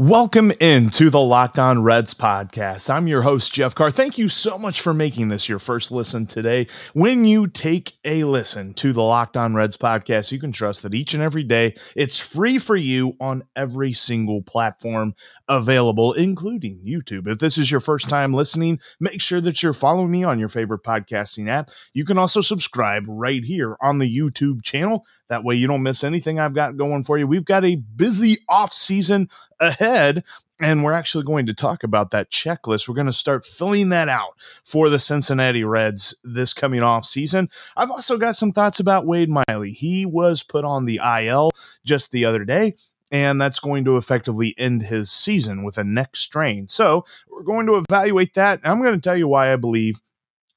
Welcome into the Locked On Reds podcast. I'm your host, Jeff Carr. Thank you so much for making this your first listen today. When you take a listen to the Locked On Reds podcast, you can trust that each and every day it's free for you on every single platform available, including YouTube. If this is your first time listening, make sure that you're following me on your favorite podcasting app. You can also subscribe right here on the YouTube channel. That way you don't miss anything I've got going for you. We've got a busy off season ahead and we're actually going to talk about that checklist. We're going to start filling that out for the Cincinnati Reds this coming off season. I've also got some thoughts about Wade Miley. He was put on the IL just the other day, and that's going to effectively end his season with a neck strain. So we're going to evaluate that. I'm going to tell you why I believe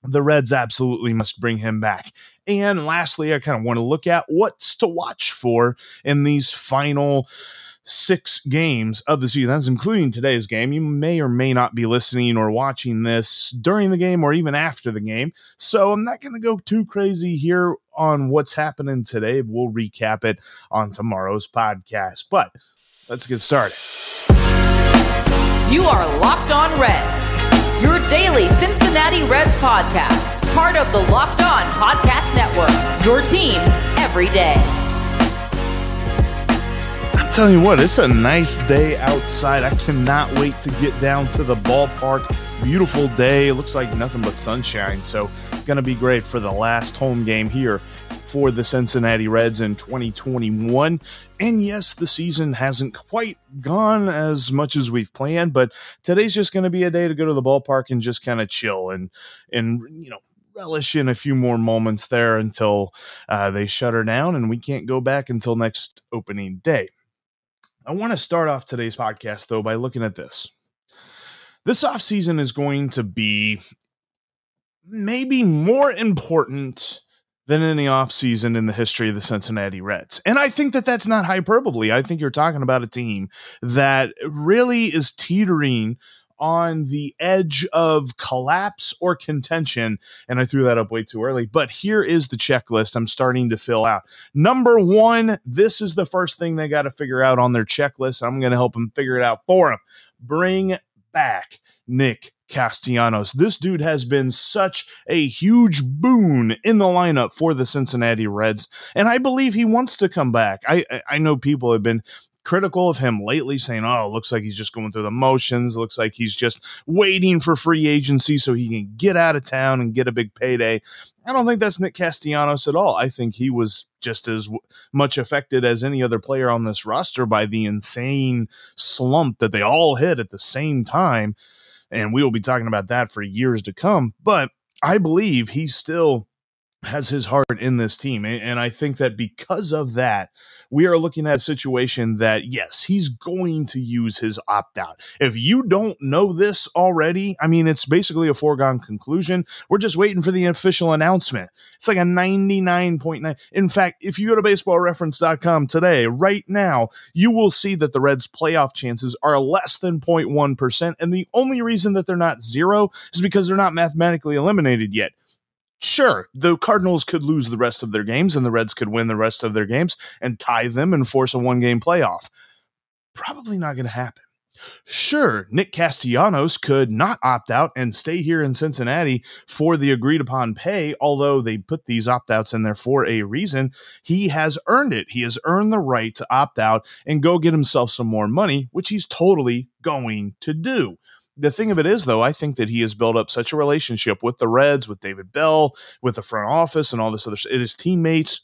the Reds absolutely must bring him back. And lastly, I kind of want to look at what's to watch for in these final six games of the season. That's including today's game. You may or may not be listening or watching this during the game or even after the game. So I'm not going to go too crazy here on what's happening today. We'll recap it on tomorrow's podcast. But let's get started. You are Locked On Reds, your daily Cincinnati Reds podcast, part of the Locked On Podcast Network, your team every day telling you what, it's a nice day outside. I cannot wait to get down to the ballpark. Beautiful day. It looks like nothing but sunshine. So, going to be great for the last home game here for the Cincinnati Reds in 2021. And yes, the season hasn't quite gone as much as we've planned, but today's just going to be a day to go to the ballpark and just kind of chill and and you know relish in a few more moments there until uh, they shut her down and we can't go back until next opening day. I want to start off today's podcast, though, by looking at this. This offseason is going to be maybe more important than any offseason in the history of the Cincinnati Reds. And I think that that's not hyperbole. I think you're talking about a team that really is teetering on the edge of collapse or contention. And I threw that up way too early. But here is the checklist I'm starting to fill out. Number one, this is the first thing they got to figure out on their checklist. I'm going to help them figure it out for them. Bring back Nick Castellanos. This dude has been such a huge boon in the lineup for the Cincinnati Reds, and I believe he wants to come back. I I know people have been critical of him lately, saying, "Oh, looks like he's just going through the motions. Looks like he's just waiting for free agency so he can get out of town and get a big payday." I don't think that's Nick Castellanos at all. I think he was just as w- much affected as any other player on this roster by the insane slump that they all hit at the same time, and we will be talking about that for years to come. But I believe he's still has his heart in this team, and I think that because of that we are looking at a situation that, yes, he's going to use his opt out. If you don't know this already, I mean, it's basically a foregone conclusion. We're just waiting for the official announcement. It's like a 99.9. In fact, if you go to baseballreference.com today, right now, you will see that the Reds' playoff chances are less than 0.1%. And the only reason that they're not zero is because they're not mathematically eliminated yet sure, the Cardinals could lose the rest of their games and the Reds could win the rest of their games and tie them and force a one game playoff. Probably not going to happen. Sure, Nick Castellanos could not opt out and stay here in Cincinnati for the agreed upon pay, although they put these opt outs in there for a reason. He has earned it. He has earned the right to opt out and go get himself some more money, which he's totally going to do the thing of it is, though, I think that he has built up such a relationship with the Reds, with David Bell, with the front office, and all this other his teammates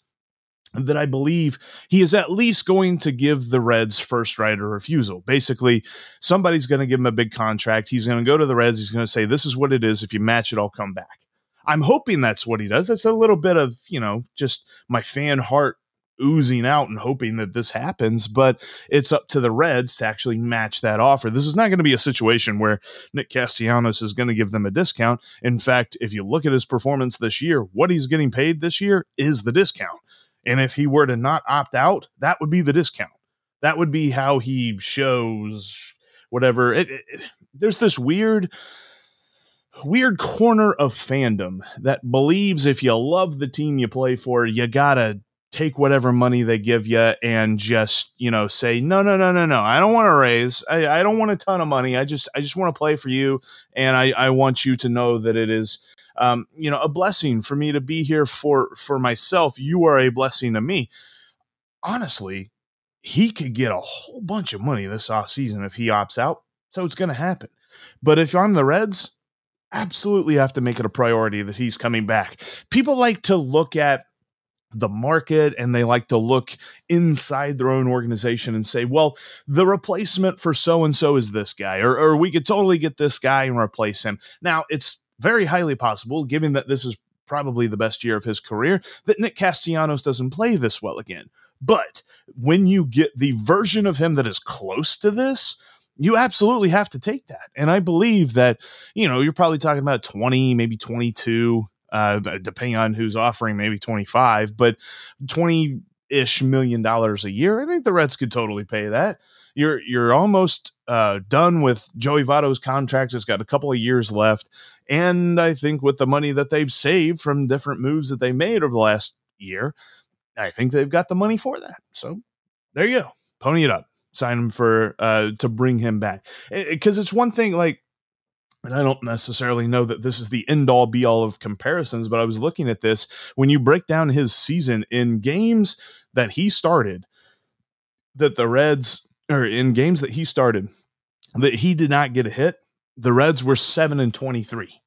that I believe he is at least going to give the Reds first right of refusal. Basically, somebody's going to give him a big contract. He's going to go to the Reds. He's going to say, This is what it is. If you match it, I'll come back. I'm hoping that's what he does. It's a little bit of, you know, just my fan heart oozing out and hoping that this happens, but it's up to the Reds to actually match that offer. This is not going to be a situation where Nick Castellanos is going to give them a discount. In fact, if you look at his performance this year, what he's getting paid this year is the discount. And if he were to not opt out, that would be the discount. That would be how he shows whatever. It, it, there's this weird weird corner of fandom that believes if you love the team you play for, you gotta take whatever money they give you and just you know say no no no no no i don't want to raise. I, I don't want a ton of money. I just i just want to play for you and i i want you to know that it is um, you know a blessing for me to be here for for myself. You are a blessing to me. Honestly he could get a whole bunch of money this off season if he opts out so it's going to happen. But if i'm the reds absolutely have to make it a priority that he's coming back. People like to look at the market and they like to look inside their own organization and say, well, the replacement for so and so is this guy, or, or we could totally get this guy and replace him. Now, it's very highly possible, given that this is probably the best year of his career, that Nick Castellanos doesn't play this well again. But when you get the version of him that is close to this, you absolutely have to take that. And I believe that, you know, you're probably talking about 20, maybe 22 uh, depending on who's offering, maybe 25, but 20 ish million dollars a year. I think the Reds could totally pay that. You're you're almost uh, done with Joey Votto's contract. It's got a couple of years left, and I think with the money that they've saved from different moves that they made over the last year, I think they've got the money for that. So there you go, pony it up, sign him for uh, to bring him back because it's one thing like and I don't necessarily know that this is the end all be all of comparisons, but I was looking at this when you break down his season in games that he started, that the Reds, or in games that he started, that he did not get a hit, the Reds were 7 and 23.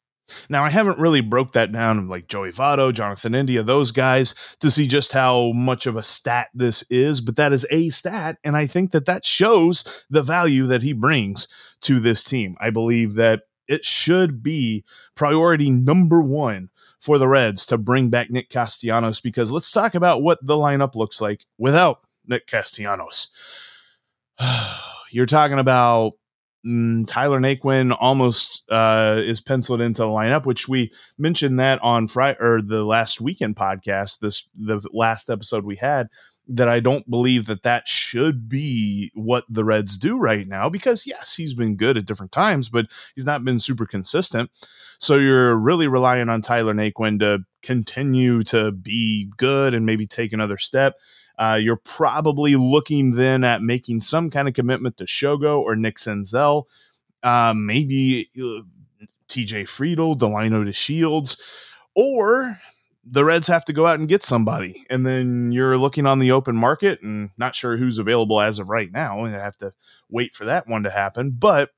Now, I haven't really broke that down like Joey Votto, Jonathan India, those guys to see just how much of a stat this is, but that is a stat. And I think that that shows the value that he brings to this team. I believe that it should be priority number one for the Reds to bring back Nick Castellanos because let's talk about what the lineup looks like without Nick Castellanos. You're talking about mm, Tyler Naquin almost uh, is penciled into the lineup, which we mentioned that on Friday or the last weekend podcast. This the last episode we had that I don't believe that that should be what the Reds do right now because yes, he's been good at different times, but he's not been super consistent. So you're really relying on Tyler Naquin to continue to be good and maybe take another step. Uh, you're probably looking then at making some kind of commitment to Shogo or Nick Senzel, uh, maybe uh, TJ Friedl, Delino DeShields, or the Reds have to go out and get somebody. And then you're looking on the open market and not sure who's available as of right now. And I have to wait for that one to happen. But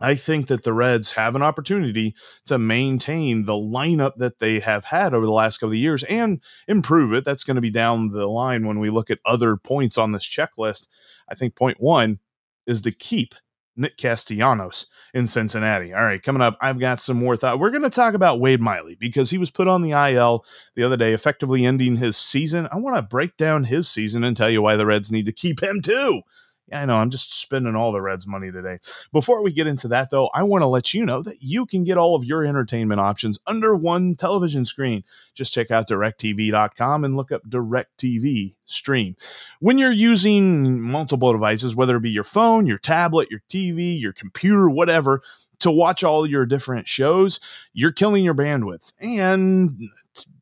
I think that the Reds have an opportunity to maintain the lineup that they have had over the last couple of years and improve it. That's going to be down the line when we look at other points on this checklist. I think point one is to keep Nick Castellanos in Cincinnati. All right, coming up, I've got some more thought. We're going to talk about Wade Miley because he was put on the IL the other day, effectively ending his season. I want to break down his season and tell you why the Reds need to keep him too. Yeah, I know. I'm just spending all the Reds' money today. Before we get into that, though, I want to let you know that you can get all of your entertainment options under one television screen. Just check out directv.com and look up DirecTV Stream. When you're using multiple devices, whether it be your phone, your tablet, your TV, your computer, whatever, to watch all your different shows, you're killing your bandwidth. And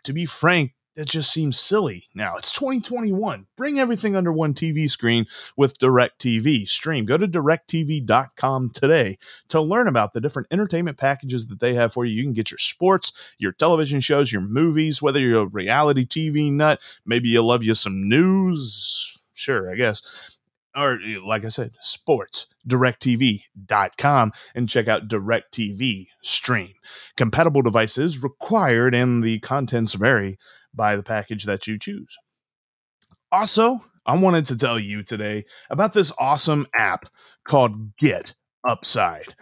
to be frank, that just seems silly now. It's 2021. Bring everything under one TV screen with DirecTV Stream. Go to directv.com today to learn about the different entertainment packages that they have for you. You can get your sports, your television shows, your movies, whether you're a reality TV nut, maybe you love you some news. Sure, I guess or like I said, sports, directv.com and check out DirecTV Stream. Compatible devices required and the contents vary by the package that you choose. Also, I wanted to tell you today about this awesome app called Get Upside.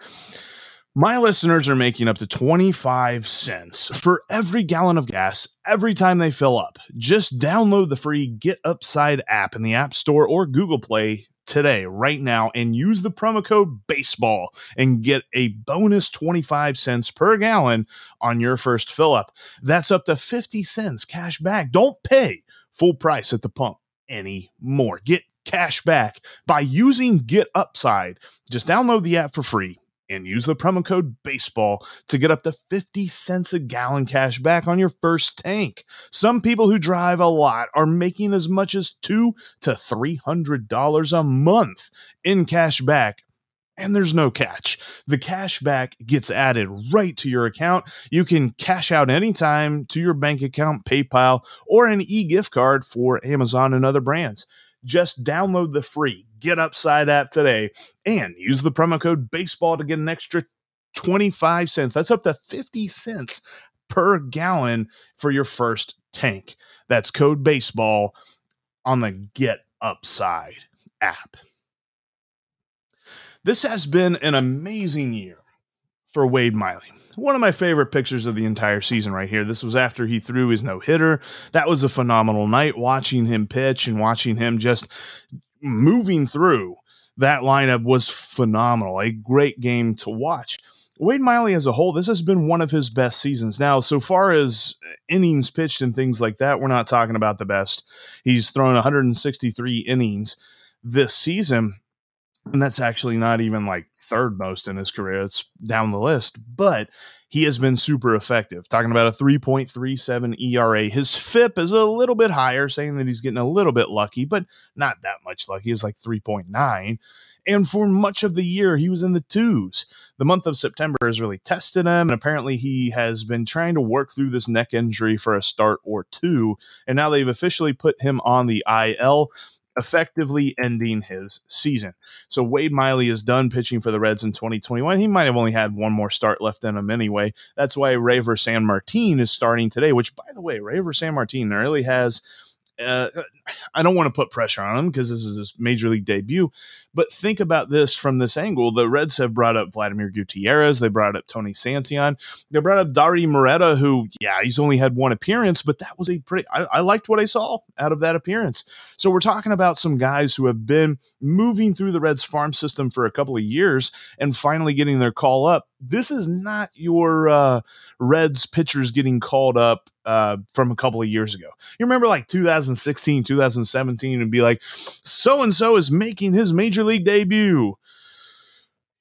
My listeners are making up to 25 cents for every gallon of gas every time they fill up. Just download the free Get Upside app in the App Store or Google Play today, right now, and use the promo code BASEBALL and get a bonus 25 cents per gallon on your first fill up. That's up to 50 cents cash back. Don't pay full price at the pump anymore. Get cash back by using Get Upside. Just download the app for free and use the promo code baseball to get up to 50 cents a gallon cash back on your first tank. Some people who drive a lot are making as much as two to three hundred dollars a month in cash back and there's no catch. The cash back gets added right to your account. You can cash out anytime to your bank account, PayPal, or an e gift card for Amazon and other brands. Just download the free Get Upside app today and use the promo code baseball to get an extra 25 cents. That's up to 50 cents per gallon for your first tank. That's code baseball on the Get Upside app. This has been an amazing year for Wade Miley. One of my favorite pictures of the entire season, right here. This was after he threw his no hitter. That was a phenomenal night watching him pitch and watching him just moving through that lineup was phenomenal. A great game to watch. Wade Miley as a whole, this has been one of his best seasons. Now, so far as innings pitched and things like that, we're not talking about the best. He's thrown 163 innings this season, and that's actually not even like third most in his career. It's down the list, but he has been super effective. Talking about a 3.37 ERA. His FIP is a little bit higher, saying that he's getting a little bit lucky, but not that much lucky. It's like 3.9. And for much of the year, he was in the twos. The month of September has really tested him, and apparently he has been trying to work through this neck injury for a start or two. And now they've officially put him on the IL effectively ending his season. So Wade Miley is done pitching for the Reds in 2021. He might have only had one more start left in him anyway. That's why Reiver Sanmartin is starting today, which, by the way, Reiver Sanmartin really has uh, I don't want to put pressure on him because this is his major league debut. But think about this from this angle. The Reds have brought up Vladimir Gutierrez. They brought up Tony Santillan. They brought up Dauri Moreta, who, yeah, he's only had one appearance, but that was a pretty, I, I liked what I saw out of that appearance. So we're talking about some guys who have been moving through the Reds farm system for a couple of years and finally getting their call up. This is not your uh, Reds pitchers getting called up uh, from a couple of years ago. You remember like 2016, 2017, and be like, so and so is making his major league debut.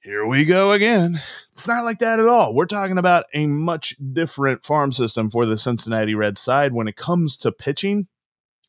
Here we go again. It's not like that at all. We're talking about a much different farm system for the Cincinnati Red side when it comes to pitching.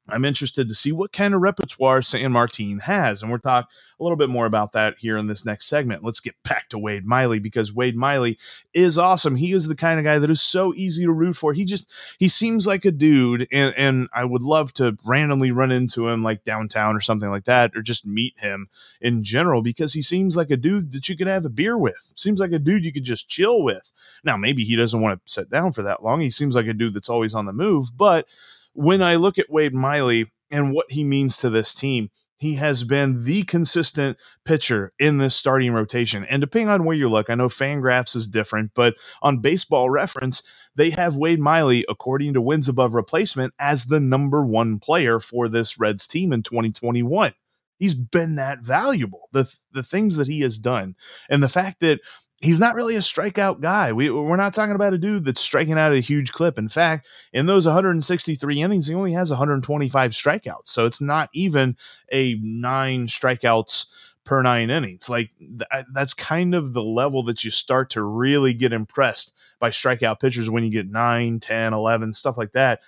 I'm interested to see what kind of repertoire Sanmartin has. And we're talking a little bit more about that here in this next segment. Let's get back to Wade Miley because Wade Miley is awesome. He is the kind of guy that is so easy to root for. He just he seems like a dude, and, and I would love to randomly run into him like downtown or something like that, or just meet him in general because he seems like a dude that you could have a beer with. Seems like a dude you could just chill with. Now, maybe he doesn't want to sit down for that long. He seems like a dude that's always on the move, but when I look at Wade Miley and what he means to this team, he has been the consistent pitcher in this starting rotation. And depending on where you look, I know Fangraphs is different, but on baseball reference, they have Wade Miley, according to wins above replacement, as the number one player for this Reds team in 2021. He's been that valuable. The the things that he has done, and the fact that he's not really a strikeout guy. We, we're not talking about a dude that's striking out a huge clip. In fact, in those 163 innings, he only has 125 strikeouts. So it's not even a nine strikeouts per nine innings. Like th- that's kind of the level that you start to really get impressed by strikeout pitchers when you get 9, 10, 11, stuff like that.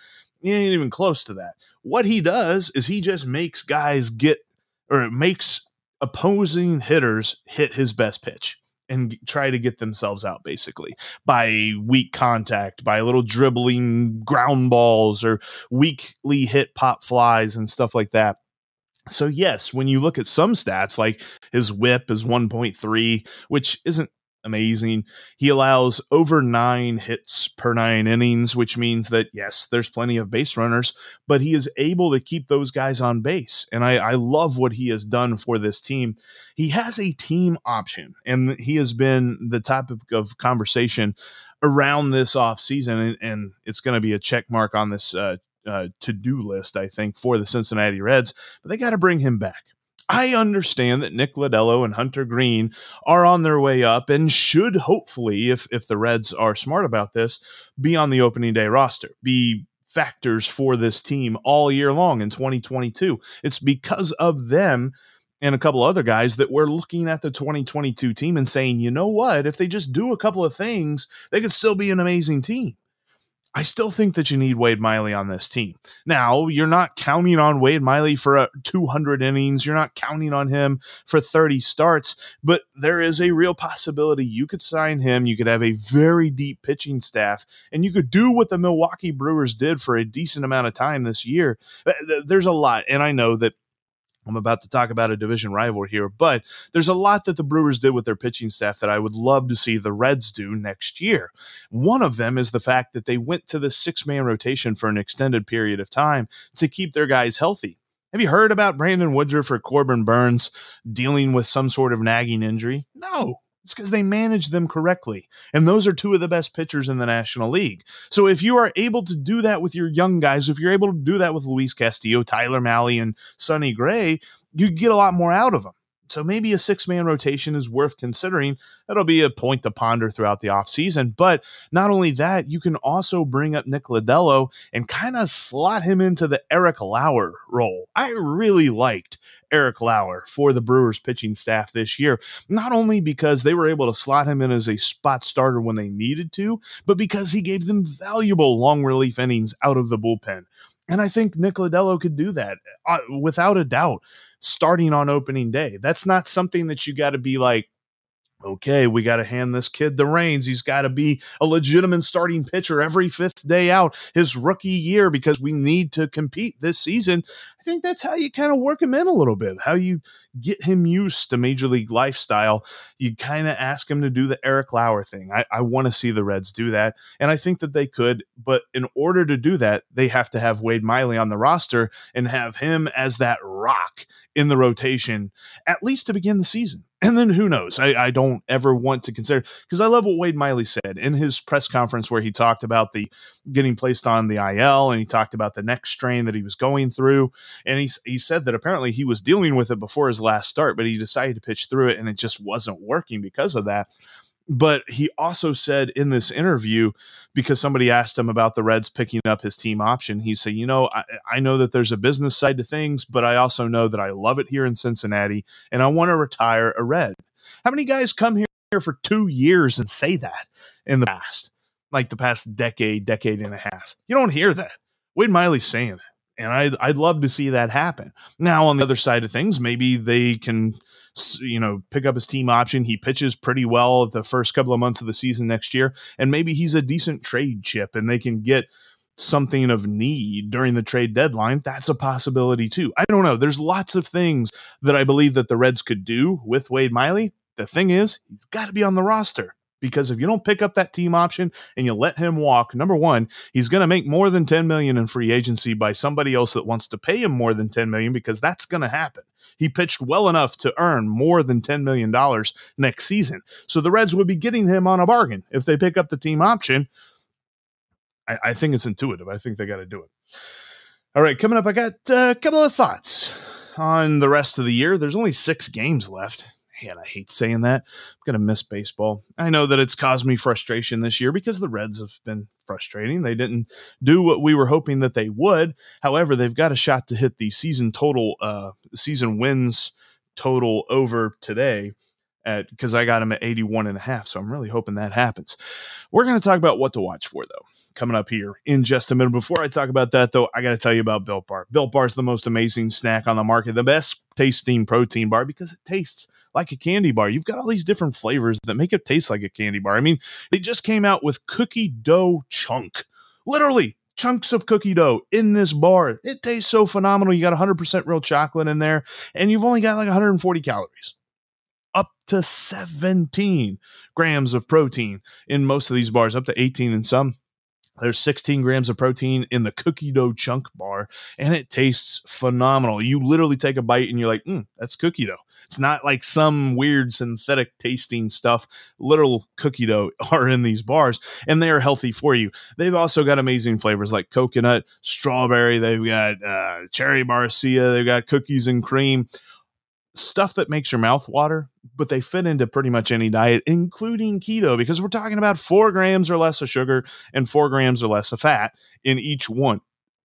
He ain't even close to that. What he does is he just makes guys get or it makes opposing hitters hit his best pitch and try to get themselves out basically by weak contact, by little dribbling ground balls or weakly hit pop flies and stuff like that. So yes, when you look at some stats like his whip is 1.3, which isn't amazing. He allows over nine hits per nine innings, which means that, yes, there's plenty of base runners, but he is able to keep those guys on base. And I, I love what he has done for this team. He has a team option, and he has been the topic of conversation around this offseason, and, and it's going to be a check mark on this uh, uh, to do list, I think, for the Cincinnati Reds, but they got to bring him back. I understand that Nick Lodolo and Hunter Greene are on their way up and should hopefully, if if the Reds are smart about this, be on the opening day roster, be factors for this team all year long in 2022. It's because of them and a couple other guys that we're looking at the 2022 team and saying, you know what, if they just do a couple of things, they could still be an amazing team. I still think that you need Wade Miley on this team. Now, you're not counting on Wade Miley for uh, 200 innings. You're not counting on him for 30 starts, but there is a real possibility you could sign him. You could have a very deep pitching staff, and you could do what the Milwaukee Brewers did for a decent amount of time this year. Uh, there's a lot, and I know that I'm about to talk about a division rival here, but there's a lot that the Brewers did with their pitching staff that I would love to see the Reds do next year. One of them is the fact that they went to the six man rotation for an extended period of time to keep their guys healthy. Have you heard about Brandon Woodruff or Corbin Burnes dealing with some sort of nagging injury? No. It's because they manage them correctly. And those are two of the best pitchers in the National League. So if you are able to do that with your young guys, if you're able to do that with Luis Castillo, Tyler Mahle, and Sonny Gray, you get a lot more out of them. So maybe a six man rotation is worth considering. That'll be a point to ponder throughout the offseason. But not only that, you can also bring up Nick Lodolo and kind of slot him into the Eric Lauer role. I really liked Eric Lauer for the Brewers pitching staff this year, not only because they were able to slot him in as a spot starter when they needed to, but because he gave them valuable long relief innings out of the bullpen. And I think Nick could do that uh, without a doubt starting on opening day. That's not something that you got to be like, okay, we got to hand this kid the reins. He's got to be a legitimate starting pitcher every fifth day out his rookie year because we need to compete this season. I think that's how you kind of work him in a little bit, how you get him used to major league lifestyle. You kind of ask him to do the Eric Lauer thing. I, I want to see the Reds do that. And I think that they could. But in order to do that, they have to have Wade Miley on the roster and have him as that rock in the rotation, at least to begin the season. And then who knows? I, I don't ever want to consider because I love what Wade Miley said in his press conference where he talked about the getting placed on the IL and he talked about the next strain that he was going through. And he, he said that apparently he was dealing with it before his last start, but he decided to pitch through it and it just wasn't working because of that. But he also said in this interview, because somebody asked him about the Reds picking up his team option, he said, You know, I, I, know that there's a business side to things, but I also know that I love it here in Cincinnati and I want to retire a Red. How many guys come here for two years and say that in the past, like the past decade, decade and a half? You don't hear that. Wade Miley's saying that. And I'd, I'd love to see that happen. Now, on the other side of things, maybe they can you know, pick up his team option. He pitches pretty well the first couple of months of the season next year, and maybe he's a decent trade chip, and they can get something of need during the trade deadline. That's a possibility too. I don't know. There's lots of things that I believe that the Reds could do with Wade Miley. The thing is, he's got to be on the roster because if you don't pick up that team option and you let him walk, number one, he's going to make more than 10 million in free agency by somebody else that wants to pay him more than 10 million because that's going to happen. He pitched well enough to earn more than 10 million dollars next season. So the Reds would be getting him on a bargain if they pick up the team option. I, I think it's intuitive. I think they got to do it. All right, coming up, I got uh, a couple of thoughts on the rest of the year. There's only six games left man, I hate saying that. I'm going to miss baseball. I know that it's caused me frustration this year because the Reds have been frustrating. They didn't do what we were hoping that they would. However, they've got a shot to hit the season total, uh, season wins total over today at because I got him at 81 and a half. So I'm really hoping that happens. We're going to talk about what to watch for though coming up here in just a minute. Before I talk about that though, I got to tell you about Built Bar. Built Bar is the most amazing snack on the market, the best tasting protein bar because it tastes like a candy bar. You've got all these different flavors that make it taste like a candy bar. I mean, they just came out with cookie dough chunk. Literally, chunks of cookie dough in this bar. It tastes so phenomenal. You got 100% real chocolate in there, and you've only got like 140 calories. Up to 17 grams of protein in most of these bars, up to 18 in some. There's 16 grams of protein in the cookie dough chunk bar, and it tastes phenomenal. You literally take a bite and you're like, mm, that's cookie dough. It's not like some weird synthetic tasting stuff. Literal cookie dough are in these bars, and they are healthy for you. They've also got amazing flavors like coconut, strawberry. They've got uh, cherry barcia. They've got cookies and cream stuff that makes your mouth water, but they fit into pretty much any diet, including keto, because we're talking about four grams or less of sugar and four grams or less of fat in each one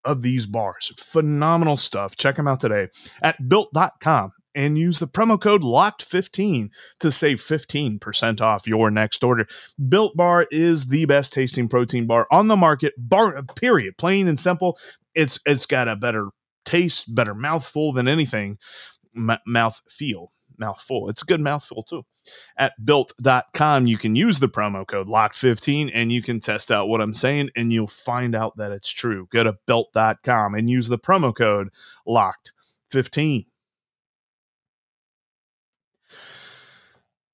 of these bars. Phenomenal stuff. Check them out today at built.com. and use the promo code LOCKED15 to save 15% off your next order. Built Bar is the best tasting protein bar on the market, bar period. Plain and simple. It's it's got a better taste, better mouthful than anything. M- mouth feel, mouthful. It's a good mouthful too. At built.com, you can use the promo code LOCK15 and you can test out what I'm saying and you'll find out that it's true. Go to built.com and use the promo code LOCKed15.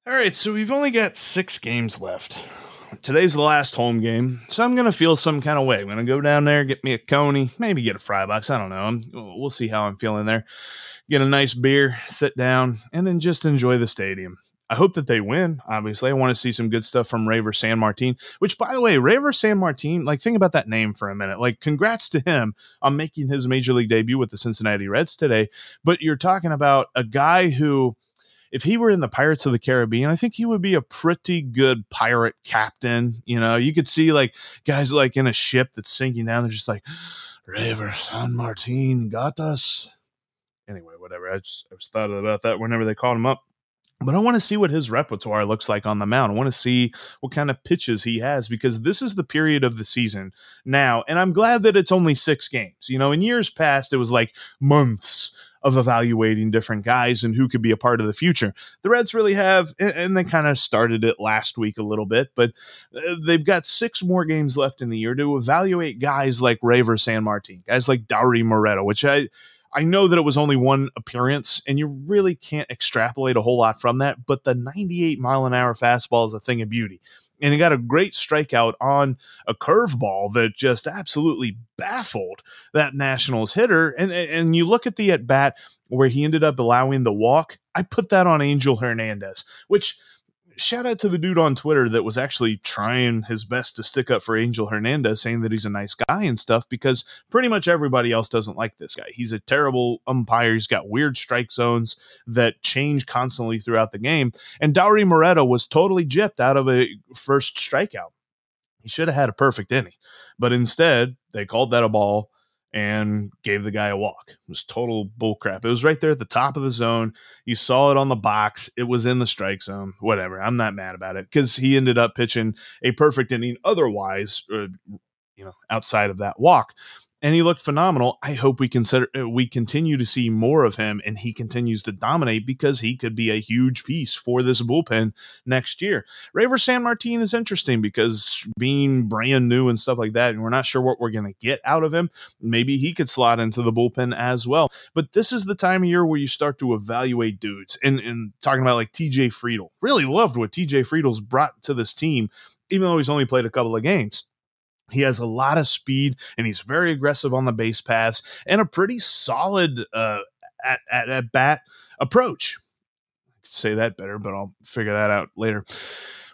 All right, so we've only got six games left. Today's the last home game, so I'm going to feel some kind of way. I'm going to go down there, get me a coney, maybe get a fry box. I don't know. I'm, we'll see how I'm feeling there. Get a nice beer, sit down, and then just enjoy the stadium. I hope that they win. Obviously, I want to see some good stuff from Reiver Sanmartin, Which, by the way, Reiver Sanmartin, like, think about that name for a minute. Like, congrats to him on making his major league debut with the Cincinnati Reds today. But you're talking about a guy who if he were in the Pirates of the Caribbean, I think he would be a pretty good pirate captain. You know, you could see like guys like in a ship that's sinking down, they're just like, Reiver Sanmartin got us. Anyway, whatever. I just, I just thought about that whenever they called him up. But I want to see what his repertoire looks like on the mound. I want to see what kind of pitches he has because this is the period of the season now. And I'm glad that it's only six games. You know, in years past, it was like months of evaluating different guys and who could be a part of the future. The Reds really have, and they kind of started it last week a little bit, but uh, they've got six more games left in the year to evaluate guys like Reiver Sanmartin, guys like Dauri Moreta, which I. I know that it was only one appearance, and you really can't extrapolate a whole lot from that. But the 98 mile an hour fastball is a thing of beauty and he got a great strikeout on a curveball that just absolutely baffled that Nationals hitter. And and you look at the at bat where he ended up allowing the walk. I put that on Angel Hernandez, which shout out to the dude on Twitter that was actually trying his best to stick up for Angel Hernandez, saying that he's a nice guy and stuff, because pretty much everybody else doesn't like this guy. He's a terrible umpire. He's got weird strike zones that change constantly throughout the game. And Dauri Moreta was totally gypped out of a first strikeout. He should have had a perfect inning, but instead they called that a ball and gave the guy a walk. It was total bullcrap. It was right there at the top of the zone. You saw it on the box. It was in the strike zone. Whatever. I'm not mad about it because he ended up pitching a perfect inning otherwise, uh, you know, outside of that walk and he looked phenomenal. I hope we consider uh, we continue to see more of him and he continues to dominate because he could be a huge piece for this bullpen next year. Reiver Sanmartin is interesting because being brand new and stuff like that, and we're not sure what we're going to get out of him. Maybe he could slot into the bullpen as well. But this is the time of year where you start to evaluate dudes and, and talking about like TJ Friedl. Really loved what TJ Friedl's brought to this team, even though he's only played a couple of games he has a lot of speed and he's very aggressive on the base paths and a pretty solid uh, at, at, at bat approach. say that better, but I'll figure that out later.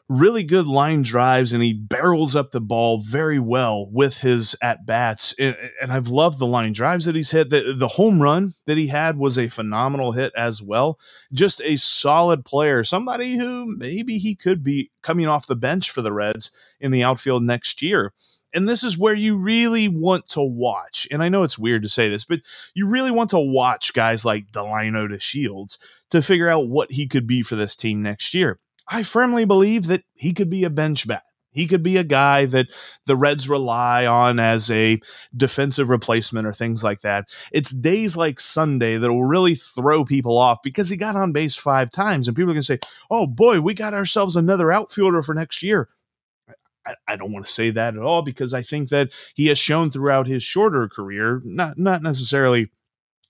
Really good line drives, and he barrels up the ball very well with his at bats. And I've loved the line drives that he's hit. The, the home run that he had was a phenomenal hit as well. Just a solid player, somebody who maybe he could be coming off the bench for the Reds in the outfield next year. And this is where you really want to watch. And I know it's weird to say this, but you really want to watch guys like Delino DeShields to figure out what he could be for this team next year. I firmly believe that he could be a bench bat. He could be a guy that the Reds rely on as a defensive replacement or things like that. It's days like Sunday that will really throw people off because he got on base five times, and people are going to say, oh boy, we got ourselves another outfielder for next year. I, I don't want to say that at all because I think that he has shown throughout his shorter career, not not necessarily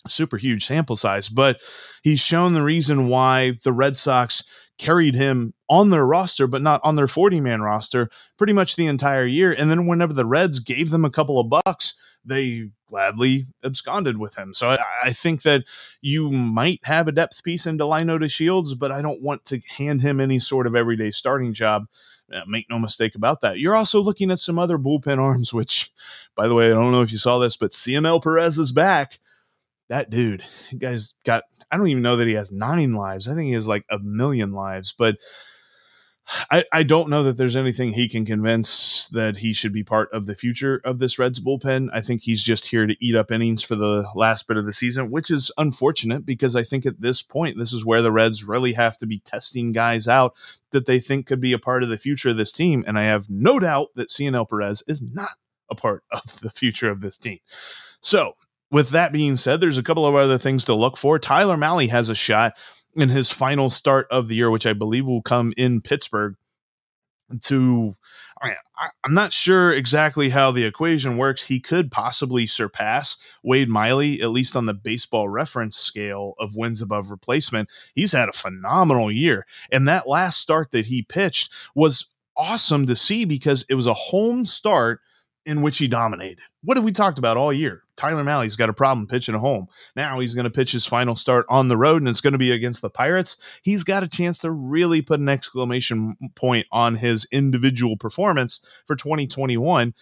super huge sample size, but he's shown the reason why the Red Sox carried him on their roster, but not on their 40 man roster pretty much the entire year. And then whenever the Reds gave them a couple of bucks, they gladly absconded with him. So I, I think that you might have a depth piece in Delino DeShields, but I don't want to hand him any sort of everyday starting job Uh, make no mistake about that. You're also looking at some other bullpen arms, which, by the way, I don't know if you saw this, but Cionel Perez is back. That dude, guy's got, I don't even know that he has nine lives. I think he has like a million lives, but I, I don't know that there's anything he can convince that he should be part of the future of this Reds bullpen. I think he's just here to eat up innings for the last bit of the season, which is unfortunate because I think at this point, this is where the Reds really have to be testing guys out that they think could be a part of the future of this team. And I have no doubt that Cionel Perez is not a part of the future of this team. So, with that being said, there's a couple of other things to look for. Tyler Mahle has a shot in his final start of the year, which I believe will come in Pittsburgh. To, I, am not sure exactly how the equation works. He could possibly surpass Wade Miley, at least on the baseball reference scale of wins above replacement. He's had a phenomenal year. And that last start that he pitched was awesome to see because it was a home start in which he dominated. What have we talked about all year? Tyler Mahle's got a problem pitching at home. Now he's going to pitch his final start on the road, and it's going to be against the Pirates. He's got a chance to really put an exclamation point on his individual performance for 2021,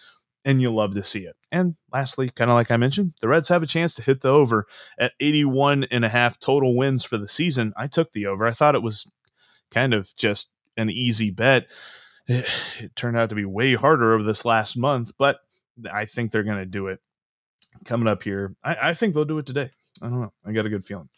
and you'll love to see it. And lastly, kind of like I mentioned, the Reds have a chance to hit the over at 81 and a half total wins for the season. I took the over. I thought it was kind of just an easy bet. It turned out to be way harder over this last month, but I think they're going to do it coming up here. I, I think they'll do it today. I don't know. I got a good feeling.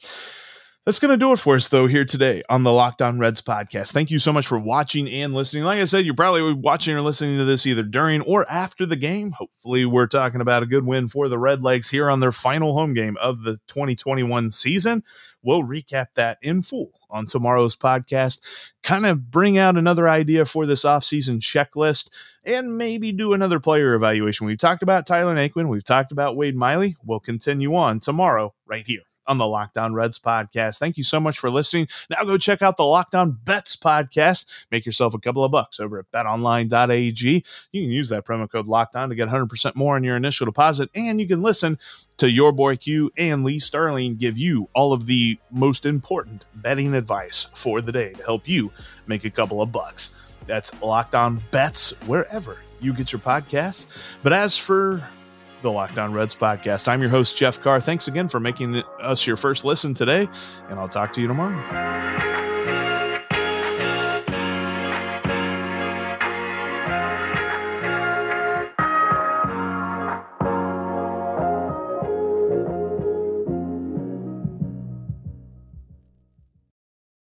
That's going to do it for us, though, here today on the Locked On Reds podcast. Thank you so much for watching and listening. Like I said, you're probably watching or listening to this either during or after the game. Hopefully, we're talking about a good win for the Redlegs here on their final home game of the 2021 season. We'll recap that in full on tomorrow's podcast, kind of bring out another idea for this offseason checklist, and maybe do another player evaluation. We've talked about Tyler Naquin, we've talked about Wade Miley. We'll continue on tomorrow right here on the Locked On Reds podcast. Thank you so much for listening. Now go check out the Locked On Bets podcast. Make yourself a couple of bucks over at betonline.ag. You can use that promo code Locked On to get 100% more on your initial deposit, and you can listen to your boy Q and Lee Sterling give you all of the most important betting advice for the day to help you make a couple of bucks. That's Locked On Bets wherever you get your podcasts. But as for the Locked On Reds podcast. I'm your host, Jeff Carr. Thanks again for making us your first listen today, and I'll talk to you tomorrow.